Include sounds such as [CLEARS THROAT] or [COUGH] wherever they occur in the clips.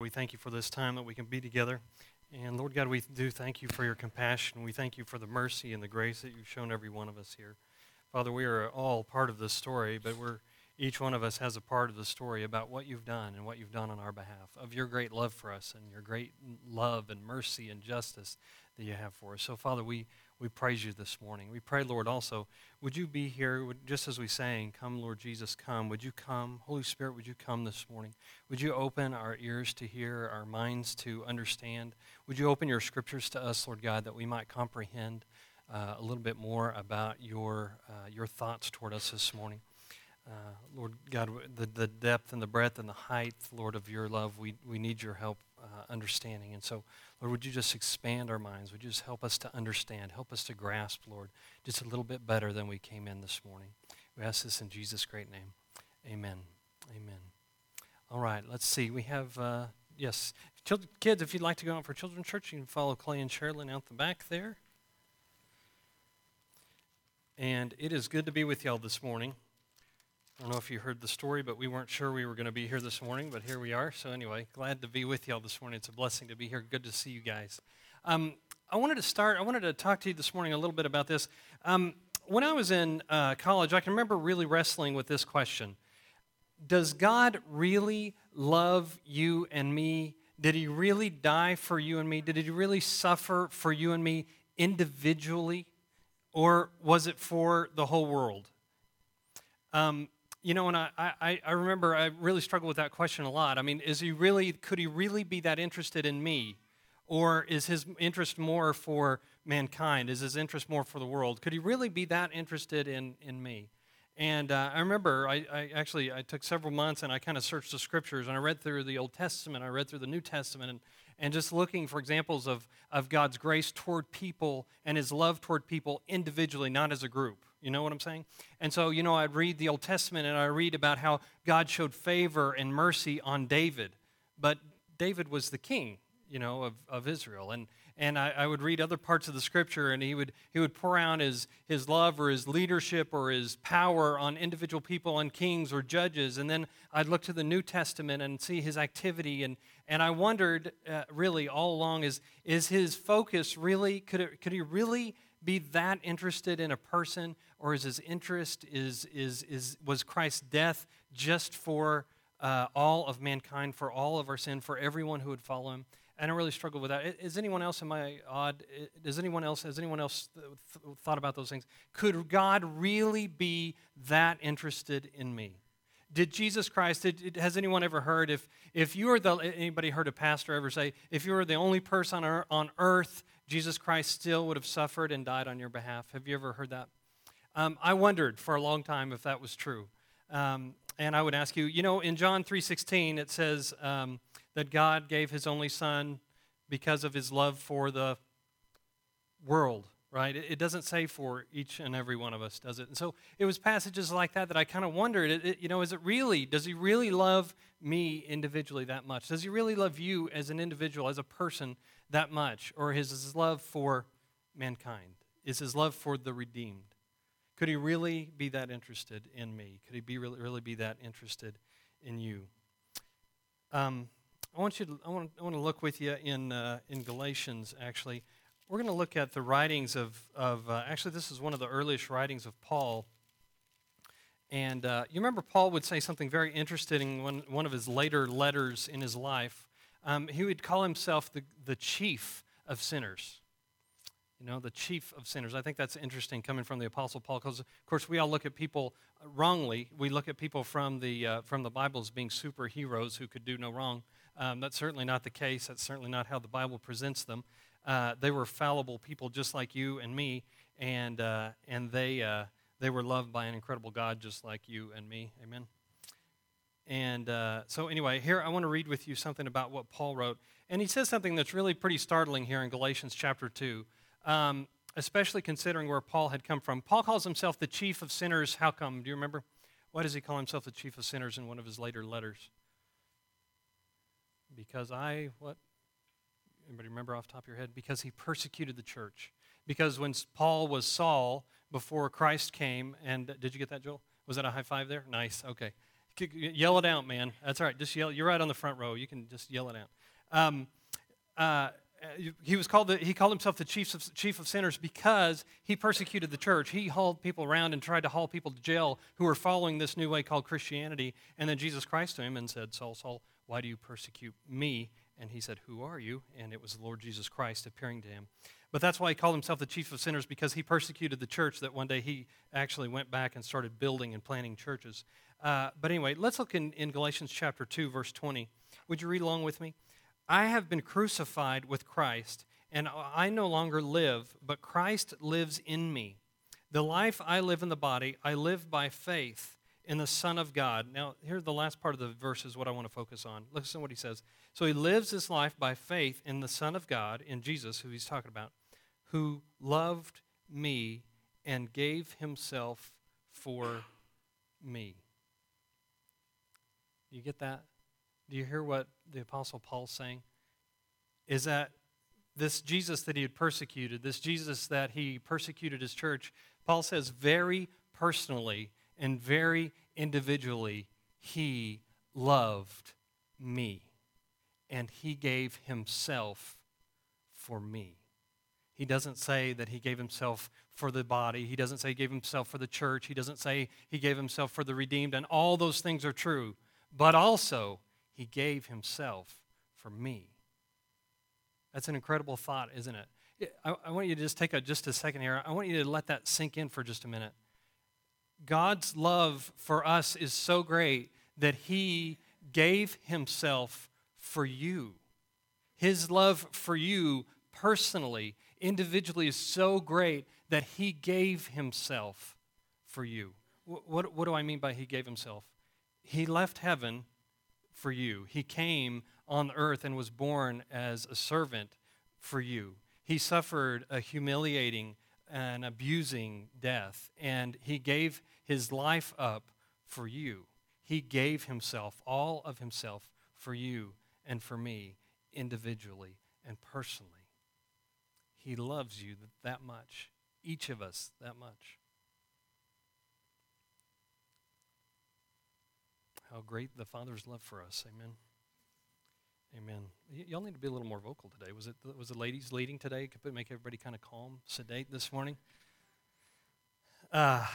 We thank you for this time that we can be together. And Lord God, we do thank you for your compassion. We thank you for the mercy and the grace that you've shown every one of us here. Father, we are all part of this story, but we're each one of us has a part of the story about what you've done and what you've done on our behalf, of your great love for us and your great love and mercy and justice that you have for us. So, Father, we, we praise you this morning. We pray, Lord, also, would you be here, just as we sang, Come, Lord Jesus, come. Would you come? Holy Spirit, would you come this morning? Would you open our ears to hear, our minds to understand? Would you open your scriptures to us, Lord God, that we might comprehend uh, a little bit more about your, uh, your thoughts toward us this morning? Uh, Lord God, the, the depth and the breadth and the height, Lord, of your love, we, we need your help uh, understanding. And so, Lord, would you just expand our minds? Would you just help us to understand, help us to grasp, Lord, just a little bit better than we came in this morning? We ask this in Jesus' great name. Amen. Amen. All right, let's see. We have, uh, yes, Children, kids, if you'd like to go out for children's church, you can follow Clay and Sherilyn out the back there. And it is good to be with y'all this morning. I don't know if you heard the story, but we weren't sure we were going to be here this morning, but here we are. So, anyway, glad to be with y'all this morning. It's a blessing to be here. Good to see you guys. Um, I wanted to start, I wanted to talk to you this morning a little bit about this. Um, when I was in uh, college, I can remember really wrestling with this question Does God really love you and me? Did he really die for you and me? Did he really suffer for you and me individually? Or was it for the whole world? Um, you know, and I, I, I remember I really struggled with that question a lot. I mean, is he really, could he really be that interested in me? Or is his interest more for mankind? Is his interest more for the world? Could he really be that interested in, in me? And uh, I remember I, I, actually I took several months and I kind of searched the scriptures and I read through the Old Testament, I read through the New Testament, and, and just looking for examples of, of God's grace toward people and his love toward people individually, not as a group. You know what I'm saying? And so, you know, I'd read the Old Testament and I read about how God showed favor and mercy on David. But David was the king, you know, of, of Israel. And, and I, I, would read other parts of the scripture and he would, he would pour out his, his love or his leadership or his power on individual people, on kings or judges. And then I'd look to the New Testament and see his activity. And, and I wondered uh, really all along is, is his focus really, could, it, could he really be that interested in a person or is his interest is, is, is was Christ's death just for uh, all of mankind, for all of our sin, for everyone who would follow him? And I really struggle with that. Is anyone else in my odd? Does anyone else has anyone else thought about those things? Could God really be that interested in me? Did Jesus Christ? Did, has anyone ever heard if if you are the anybody heard a pastor ever say if you were the only person on, earth, Jesus Christ still would have suffered and died on your behalf? Have you ever heard that? Um, I wondered for a long time if that was true. Um, and I would ask you, you know, in John 3.16, it says um, that God gave his only son because of his love for the world, right? It, doesn't say for each and every one of us, does it? And so it was passages like that that I kind of wondered, it, it, you know, is it really, does he really love me individually that much? Does he really love you as an individual, as a person that much? Or is his love for mankind? Is his love for the redeemed? Could he really be that interested in me? Could he be really, really be that interested in you? Um, I want you to, I want, I want to look with you in, uh, in Galatians, actually. We're going to look at the writings of, of uh, actually, this is one of the earliest writings of Paul. And uh, you remember Paul would say something very interesting in one, one of his later letters in his life. Um, he would call himself the, the chief of sinners you know, the chief of sinners. I think that's interesting coming from the Apostle Paul, because of course we all look at people wrongly. We look at people from the uh, from the Bible as being superheroes who could do no wrong. Um, that's certainly not the case. That's certainly not how the Bible presents them. Uh, they were fallible people just like you and me, and uh, and they uh, they were loved by an incredible God just like you and me. Amen. And uh, so anyway, here I want to read with you something about what Paul wrote, and he says something that's really pretty startling here in Galatians chapter two um, especially considering where Paul had come from. Paul calls himself the chief of sinners. How come? Do you remember? Why does he call himself the chief of sinners in one of his later letters? Because I, what? Anybody remember off top of your head? Because he persecuted the church. Because when Paul was Saul, before Christ came, and did you get that, Joel? Was that a high five there? Nice, okay. Yell it out, man. That's all right. Just yell. You're right on the front row. You can just yell it out. Um, uh, he was called the, he called himself the chief of, chief of sinners because he persecuted the church. He hauled people around and tried to haul people to jail who were following this new way called Christianity. And then Jesus Christ to him and said, Saul, Saul, why do you persecute me? And he said, Who are you? And it was the Lord Jesus Christ appearing to him. But that's why he called himself the chief of sinners because he persecuted the church that one day he actually went back and started building and planting churches. Uh, but anyway, let's look in, in Galatians chapter 2, verse 20. Would you read along with me? I have been crucified with Christ, and I no longer live, but Christ lives in me. The life I live in the body, I live by faith in the Son of God. Now, here the last part of the verse is what I want to focus on. Listen to what he says. So he lives his life by faith in the Son of God, in Jesus, who he's talking about, who loved me and gave himself for me. You get that? Do you hear what the Apostle Paul's saying? Is that this Jesus that he had persecuted, this Jesus that he persecuted his church, Paul says very personally and very individually, he loved me. And he gave himself for me. He doesn't say that he gave himself for the body. He doesn't say he gave himself for the church. He doesn't say he gave himself for the redeemed. And all those things are true. But also, he gave himself for me. That's an incredible thought, isn't it? I, I want you to just take a, just a second here. I want you to let that sink in for just a minute. God's love for us is so great that he gave himself for you. His love for you personally, individually, is so great that he gave himself for you. What, what, do I mean by he gave himself? He left heaven for you. He came on earth and was born as a servant for you. He suffered a humiliating and abusing death, and he gave his life up for you. He gave himself, all of himself, for you and for me individually and personally. He loves you that much, each of us that much. how great the Father's love for us. Amen. Amen. Y- y'all need to be a little more vocal today. Was it was the ladies leading today? Could make everybody kind of calm, sedate this morning. Uh,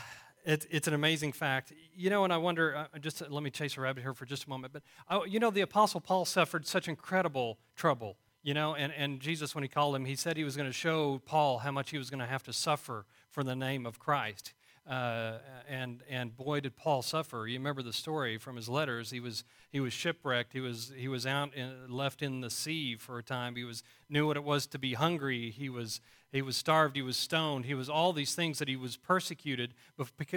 it, it's an amazing fact. You know, and I wonder, uh, just to, let me chase a rabbit here for just a moment, but uh, you know, the Apostle Paul suffered such incredible trouble, you know, and, and Jesus, when he called him, he said he was going to show Paul how much he was going to have to suffer for the name of Christ. Uh, and and boy did Paul suffer. You remember the story from his letters. He was he was shipwrecked. He was he was out in, left in the sea for a time. He was knew what it was to be hungry. He was he was starved. He was stoned. He was all these things that he was persecuted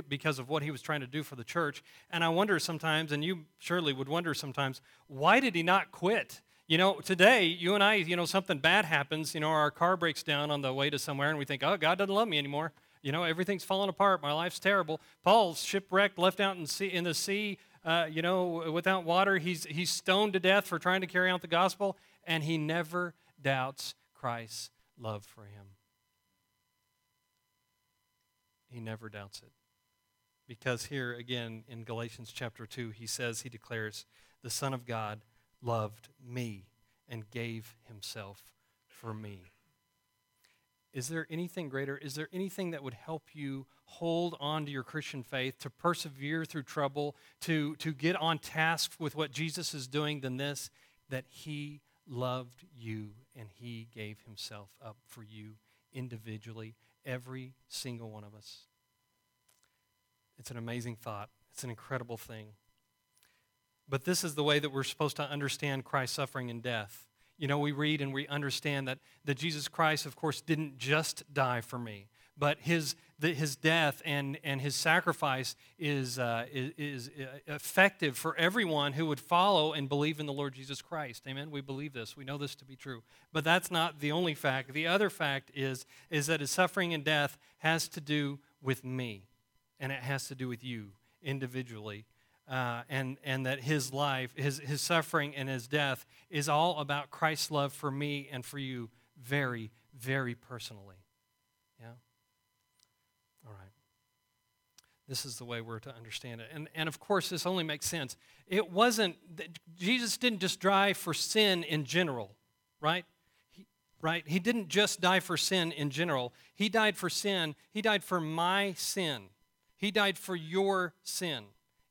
because of what he was trying to do for the church. And I wonder sometimes, and you surely would wonder sometimes, why did he not quit? You know, today, you and I, you know, something bad happens. You know, our car breaks down on the way to somewhere, and we think, oh, God doesn't love me anymore. You know, everything's falling apart. My life's terrible. Paul's shipwrecked, left out in, sea, in the sea, uh, you know, without water. He's, he's stoned to death for trying to carry out the gospel, and he never doubts Christ's love for him. He never doubts it. Because here again in Galatians chapter 2, he says, he declares, the Son of God loved me and gave himself for me. Is there anything greater? Is there anything that would help you hold on to your Christian faith, to persevere through trouble, to, to get on task with what Jesus is doing than this? That He loved you and He gave Himself up for you individually, every single one of us. It's an amazing thought, it's an incredible thing. But this is the way that we're supposed to understand Christ's suffering and death. You know, we read and we understand that, that Jesus Christ, of course, didn't just die for me, but his, the, his death and, and his sacrifice is, uh, is, is uh, effective for everyone who would follow and believe in the Lord Jesus Christ. Amen? We believe this. We know this to be true. But that's not the only fact. The other fact is, is that his suffering and death has to do with me, and it has to do with you individually uh, and, and that his life, his, his suffering, and his death is all about Christ's love for me and for you very, very personally. Yeah? All right. This is the way we're to understand it. And, and of course, this only makes sense. It wasn't, Jesus didn't just die for sin in general, right? He, right? He didn't just die for sin in general. He died for sin. He died for my sin. He died for your sin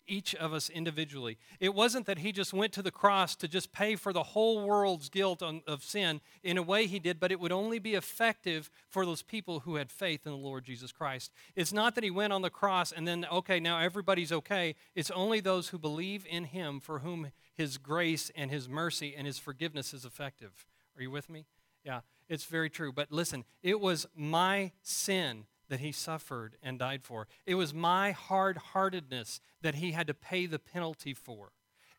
each of us individually. It wasn't that he just went to the cross to just pay for the whole world's guilt on, of sin. In a way, he did, but it would only be effective for those people who had faith in the Lord Jesus Christ. It's not that he went on the cross and then, okay, now everybody's okay. It's only those who believe in him for whom his grace and his mercy and his forgiveness is effective. Are you with me? Yeah, it's very true. But listen, it was my sin that he suffered and died for. It was my hard heartedness that he had to pay the penalty for.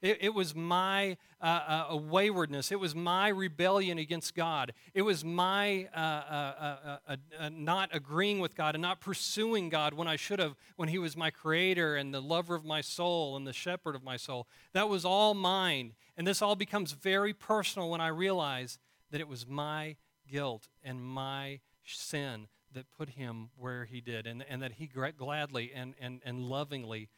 It, it was my uh, uh, waywardness. It was my rebellion against God. It was my uh, uh, uh, uh, not agreeing with God and not pursuing God when I should have, when He was my creator and the lover of my soul and the shepherd of my soul. That was all mine. And this all becomes very personal when I realize that it was my guilt and my sin that put him where he did, and, and that he gladly and, and, and lovingly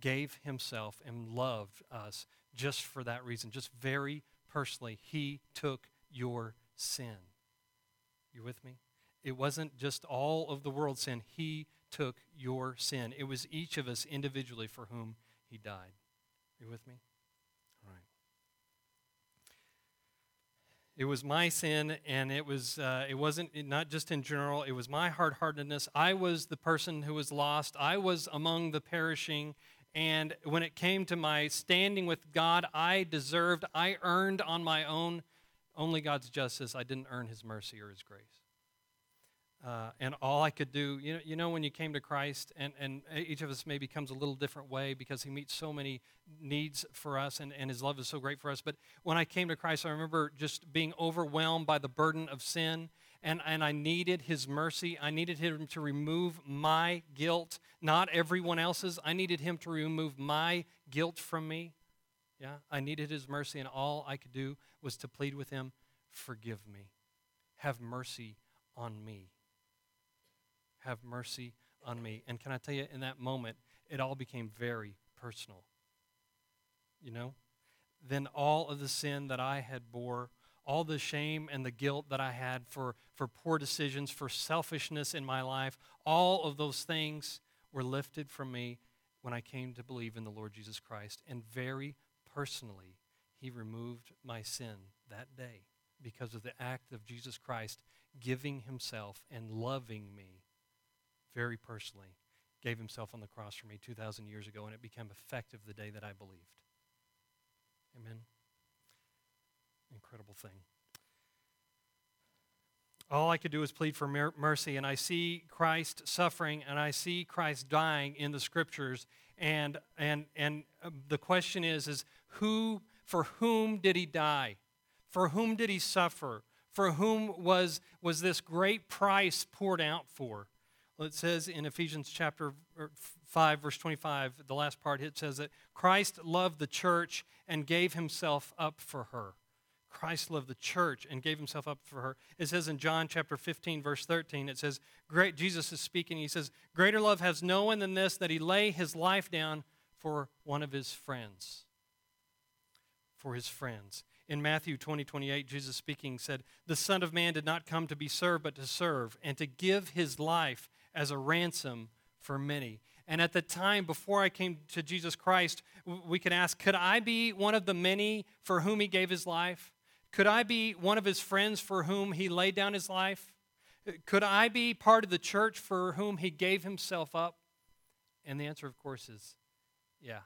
gave himself and loved us just for that reason. Just very personally, he took your sin. You with me? It wasn't just all of the world's sin, he took your sin. It was each of us individually for whom he died. Are You with me? It was my sin, and it was uh, it wasn't not just in general. It was my hard-heartedness. I was the person who was lost. I was among the perishing. And when it came to my standing with God, I deserved, I earned on my own only God's justice. I didn't earn His mercy or His grace. Uh, and all I could do, you know, you know, when you came to Christ, and, and each of us maybe comes a little different way because He meets so many needs for us, and, and His love is so great for us. But when I came to Christ, I remember just being overwhelmed by the burden of sin, and, and I needed His mercy. I needed Him to remove my guilt, not everyone else's. I needed Him to remove my guilt from me. Yeah, I needed His mercy, and all I could do was to plead with Him, Forgive me, have mercy on me have mercy on me. And can I tell you, in that moment, it all became very personal. You know? Then all of the sin that I had bore, all the shame and the guilt that I had for, for poor decisions, for selfishness in my life, all of those things were lifted from me when I came to believe in the Lord Jesus Christ. And very personally, He removed my sin that day because of the act of Jesus Christ giving Himself and loving me very personally, gave himself on the cross for me 2,000 years ago, and it became effective the day that I believed. Amen. Incredible thing. All I could do is plead for mercy, and I see Christ suffering, and I see Christ dying in the scriptures. And, and, and uh, the question is, is who, for whom did he die? For whom did he suffer? For whom was, was this great price poured out for? Well, it says in Ephesians chapter er, 5, verse 25, the last part, it says that Christ loved the church and gave himself up for her. Christ loved the church and gave himself up for her. It says in John chapter 15, verse 13, it says, Great Jesus is speaking. He says, Greater love has no one than this, that he lay his life down for one of his friends. For his friends. In Matthew 20, 28, Jesus speaking said, The Son of Man did not come to be served, but to serve, and to give his life as a ransom for many. And at the time before I came to Jesus Christ, we could ask, could I be one of the many for whom he gave his life? Could I be one of his friends for whom he laid down his life? Could I be part of the church for whom he gave himself up? And the answer, of course, is yeah.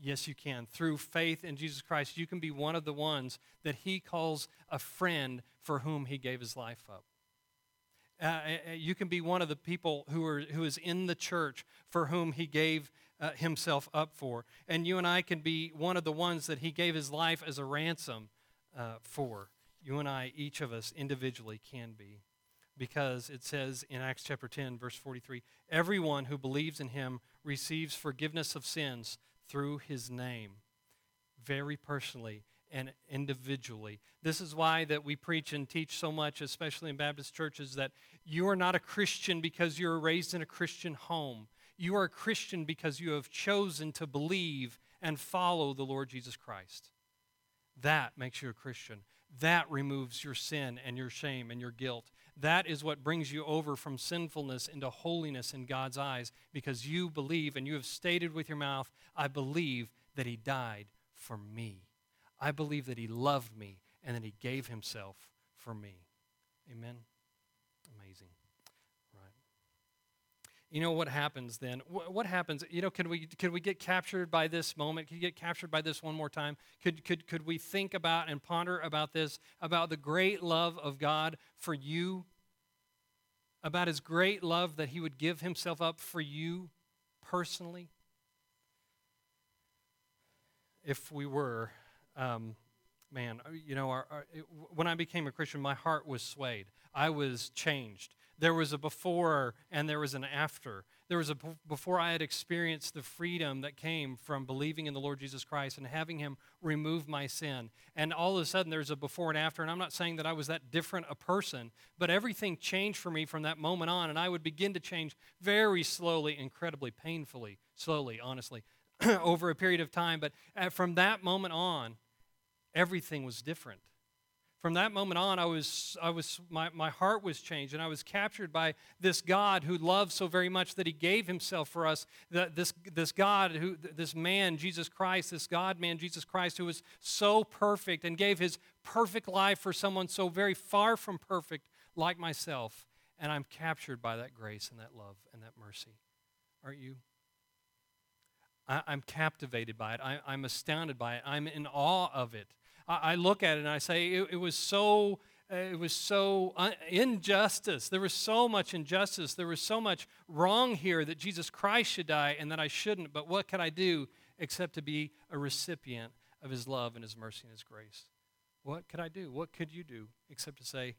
Yes, you can. Through faith in Jesus Christ, you can be one of the ones that he calls a friend for whom he gave his life up. Uh, uh, uh, you can be one of the people who, are, who is in the church for whom he gave uh, himself up for. And you and I can be one of the ones that he gave his life as a ransom uh, for. You and I, each of us individually, can be. Because it says in Acts chapter 10, verse 43 everyone who believes in him receives forgiveness of sins through his name. Very personally, and individually. This is why that we preach and teach so much, especially in Baptist churches, that you are not a Christian because you were raised in a Christian home. You are a Christian because you have chosen to believe and follow the Lord Jesus Christ. That makes you a Christian. That removes your sin and your shame and your guilt. That is what brings you over from sinfulness into holiness in God's eyes because you believe and you have stated with your mouth, I believe that He died for me. I believe that He loved me and that He gave Himself for me. Amen. Amazing. Right. You know what happens then? What happens? You know, can we could we get captured by this moment? Could you get captured by this one more time? Could could could we think about and ponder about this about the great love of God for you? About his great love that he would give himself up for you personally? If we were, um, man, uh, you know, our, our, it, when I became a Christian, my heart was swayed. I was changed. There was a before and there was an after. There was a before I had experienced the freedom that came from believing in the Lord Jesus Christ and having Him remove my sin. And all of a sudden, there's a before and after. And I'm not saying that I was that different a person, but everything changed for me from that moment on. And I would begin to change very slowly, incredibly painfully, slowly, honestly, [CLEARS THROAT] over a period of time. But uh, from that moment on, everything was different. From that moment on, I was, I was, my, my heart was changed, and I was captured by this God who loved so very much that he gave himself for us. That this, this God, who, this man, Jesus Christ, this God man, Jesus Christ, who was so perfect and gave his perfect life for someone so very far from perfect like myself. And I'm captured by that grace and that love and that mercy. Aren't you? I, am captivated by it. I, I'm astounded by it. I'm in awe of it. I, look at it and I say, it, it was so. Uh, it was so injustice. There was so much injustice. There was so much wrong here that Jesus Christ should die and that I shouldn't. But what could I do except to be a recipient of his love and his mercy and his grace? What could I do? What could you do except to say,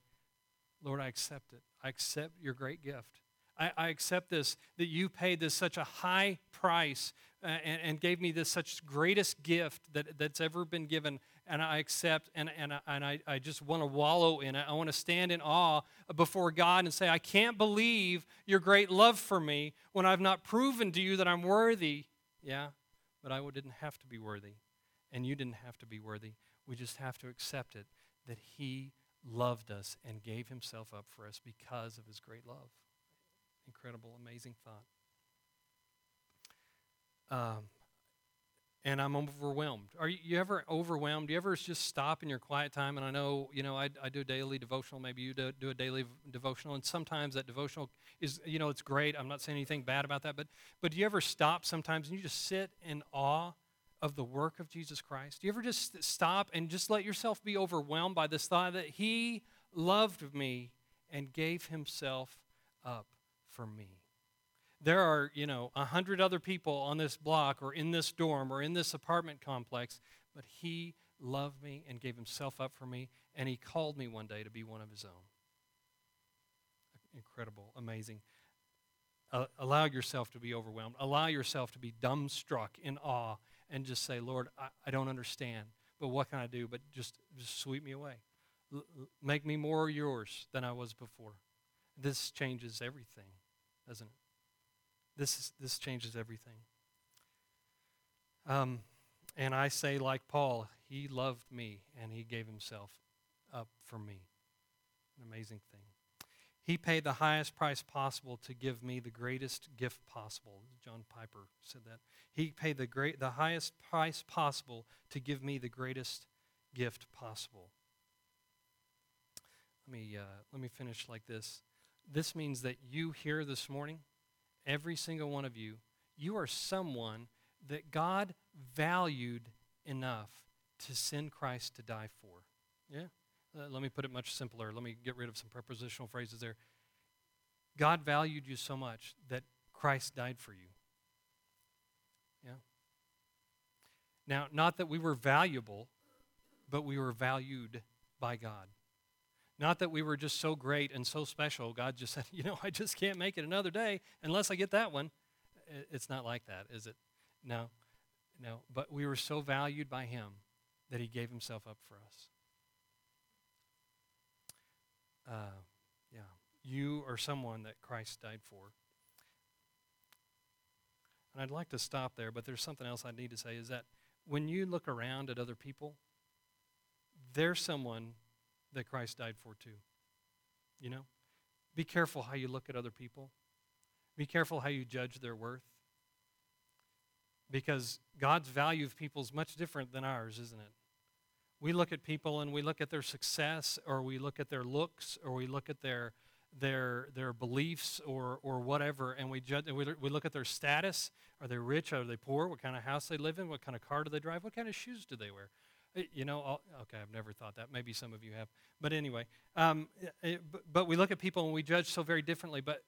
Lord, I accept it. I accept your great gift. I, I accept this, that you paid this such a high price and, and, gave me this such greatest gift that, that's ever been given and I accept and, and, and I, I just want to wallow in it. I want to stand in awe before God and say, I can't believe your great love for me when I've not proven to you that I'm worthy. Yeah, but I didn't have to be worthy, and you didn't have to be worthy. We just have to accept it that He loved us and gave Himself up for us because of His great love. Incredible, amazing thought. Um, and I'm overwhelmed. Are you, you, ever overwhelmed? Do you ever just stop in your quiet time? And I know, you know, I, I do a daily devotional. Maybe you do, do, a daily devotional, and sometimes that devotional is, you know, it's great. I'm not saying anything bad about that, but but do you ever stop sometimes and you just sit in awe of the work of Jesus Christ? Do you ever just stop and just let yourself be overwhelmed by this thought that He loved me and gave Himself up for me? There are, you know, a hundred other people on this block or in this dorm or in this apartment complex, but he loved me and gave himself up for me, and he called me one day to be one of his own. Incredible, amazing. Uh, allow yourself to be overwhelmed. Allow yourself to be dumbstruck in awe and just say, Lord, I, I don't understand, but what can I do? But just, just sweep me away. L- make me more yours than I was before. This changes everything, doesn't it? This, is, this changes everything. Um, and I say, like Paul, he loved me and he gave himself up for me. An amazing thing. He paid the highest price possible to give me the greatest gift possible. John Piper said that. He paid the, great, the highest price possible to give me the greatest gift possible. Let me, uh, let me finish like this. This means that you here this morning, every single one of you, you are someone that God valued enough to send Christ to die for. Yeah? Uh, let me put it much simpler. Let me get rid of some prepositional phrases there. God valued you so much that Christ died for you. Yeah? Now, not that we were valuable, but we were valued by God. Not that we were just so great and so special. God just said, [LAUGHS] you know, I just can't make it another day unless I get that one. It's not like that, is it? No, no. But we were so valued by Him that He gave Himself up for us. Uh, yeah. You are someone that Christ died for. and I'd like to stop there, but there's something else I need to say is that when you look around at other people, there's someone that Christ died for too. You know? Be careful how you look at other people. Be careful how you judge their worth. Because God's value of people is much different than ours, isn't it? We look at people and we look at their success, or we look at their looks, or we look at their their their beliefs or or whatever, and we judge. We, we look at their status. Are they rich? Are they poor? What kind of house they live in? What kind of car do they drive? What kind of shoes do they wear? Uh, you know, I'll, okay, I've never thought that. Maybe some of you have. But anyway, um, it, but, but we look at people and we judge so very differently. But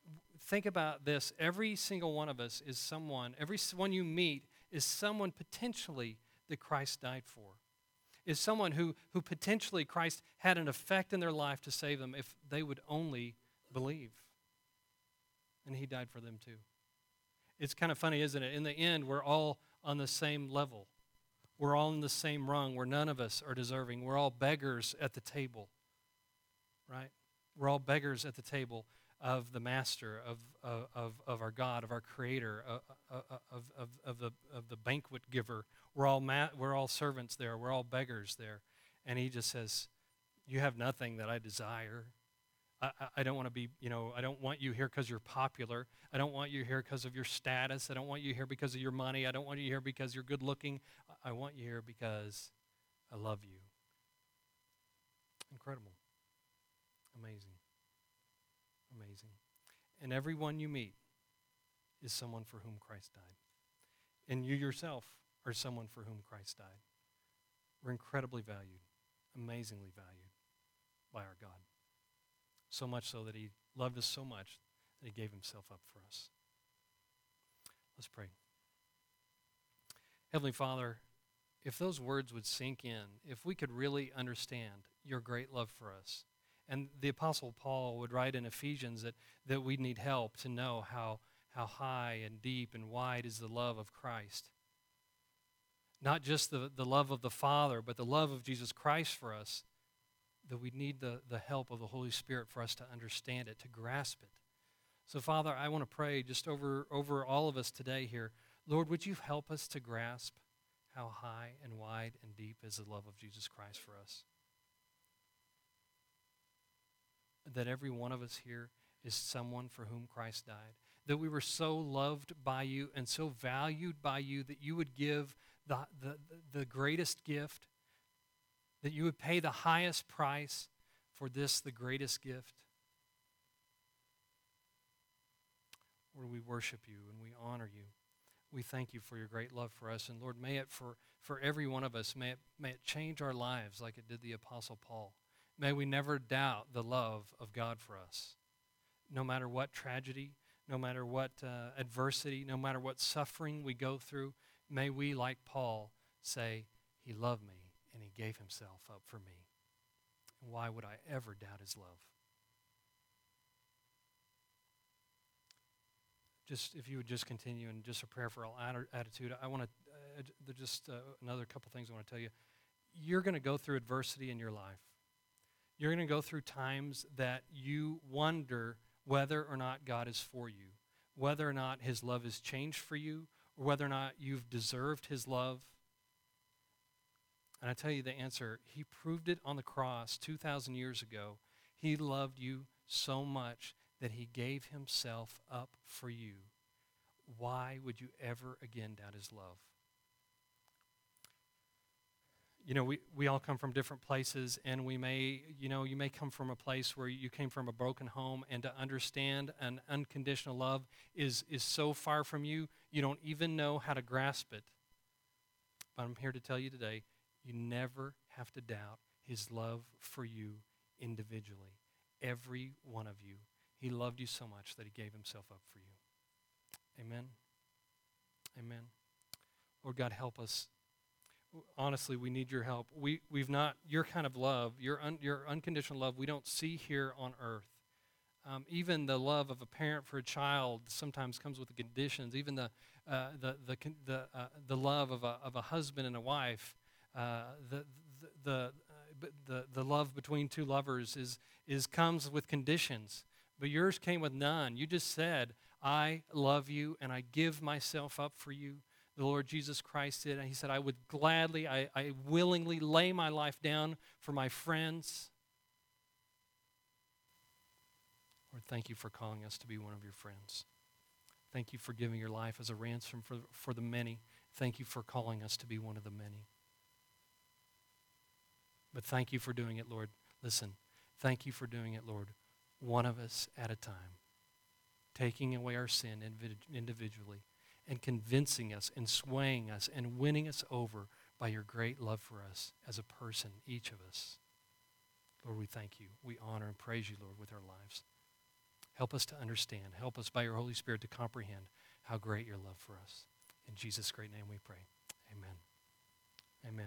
think about this every single one of us is someone, every one you meet is someone potentially that Christ died for. Is someone who, who potentially Christ had an effect in their life to save them if they would only believe. And He died for them too. It's kind of funny, isn't it? In the end, we're all on the same level. We're all in the same rung where none of us are deserving. We're all beggars at the table, right? We're all beggars at the table of the Master, of, of, of our God, of our Creator, of, of, of, of, the, of the banquet giver. We're all, ma- we're all servants there. We're all beggars there. And He just says, You have nothing that I desire. I, I don't want to be, you know, I don't want you here because you're popular. I don't want you here because of your status. I don't want you here because of your money. I don't want you here because you're good looking. I want you here because I love you. Incredible. Amazing. Amazing. And everyone you meet is someone for whom Christ died. And you yourself are someone for whom Christ died. We're incredibly valued, amazingly valued by our God. So much so that he loved us so much that he gave himself up for us. Let's pray. Heavenly Father, if those words would sink in, if we could really understand your great love for us, and the Apostle Paul would write in Ephesians that, that we need help to know how, how high and deep and wide is the love of Christ. Not just the, the love of the Father, but the love of Jesus Christ for us that we need the, the help of the Holy Spirit for us to understand it, to grasp it. So, Father, I want to pray just over, over all of us today here. Lord, would you help us to grasp how high and wide and deep is the love of Jesus Christ for us? That every one of us here is someone for whom Christ died. That we were so loved by you and so valued by you that you would give the, the, the greatest gift that you would pay the highest price for this, the greatest gift. Lord, we worship you and we honor you. We thank you for your great love for us. And Lord, may it for, for every one of us, may it, may it change our lives like it did the Apostle Paul. May we never doubt the love of God for us. No matter what tragedy, no matter what uh, adversity, no matter what suffering we go through, may we, like Paul, say, He loved me and he gave himself up for me. why would I ever doubt his love? Just if you would just continue and just a prayer for all attitude. I want to uh, just uh, another couple things I want to tell you. You're going to go through adversity in your life. You're going to go through times that you wonder whether or not God is for you, whether or not His love has changed for you, or whether or not you've deserved His love. And I tell you the answer He proved it on the cross 2,000 years ago. He loved you so much that He gave Himself up for you. Why would you ever again doubt His love? You know, we, we all come from different places, and we may, you know, you may come from a place where you came from a broken home, and to understand an unconditional love is, is so far from you, you don't even know how to grasp it. But I'm here to tell you today you never have to doubt his love for you individually. Every one of you. He loved you so much that he gave himself up for you. Amen. Amen. Lord God, help us. Honestly, we need your help. We, we've not, your kind of love, your, un, your unconditional love, we don't see here on earth. Um, even the love of a parent for a child sometimes comes with the conditions. Even the, uh, the, the, the, uh, the love of a, of a husband and a wife uh, the, the, uh, the, the love between two lovers is, is comes with conditions, but yours came with none. You just said, I love you and I give myself up for you. The Lord Jesus Christ did. And he said, I would gladly, I, I willingly lay my life down for my friends. Lord, thank you for calling us to be one of your friends. Thank you for giving your life as a ransom for, for the many. Thank you for calling us to be one of the many. But thank you for doing it, Lord. Listen, thank you for doing it, Lord, one of us at a time, taking away our sin individually and convincing us and swaying us and winning us over by your great love for us as a person, each of us. Lord, we thank you. We honor and praise you, Lord, with our lives. Help us to understand. Help us by your Holy Spirit to comprehend how great your love for us. In Jesus' great name we pray. Amen.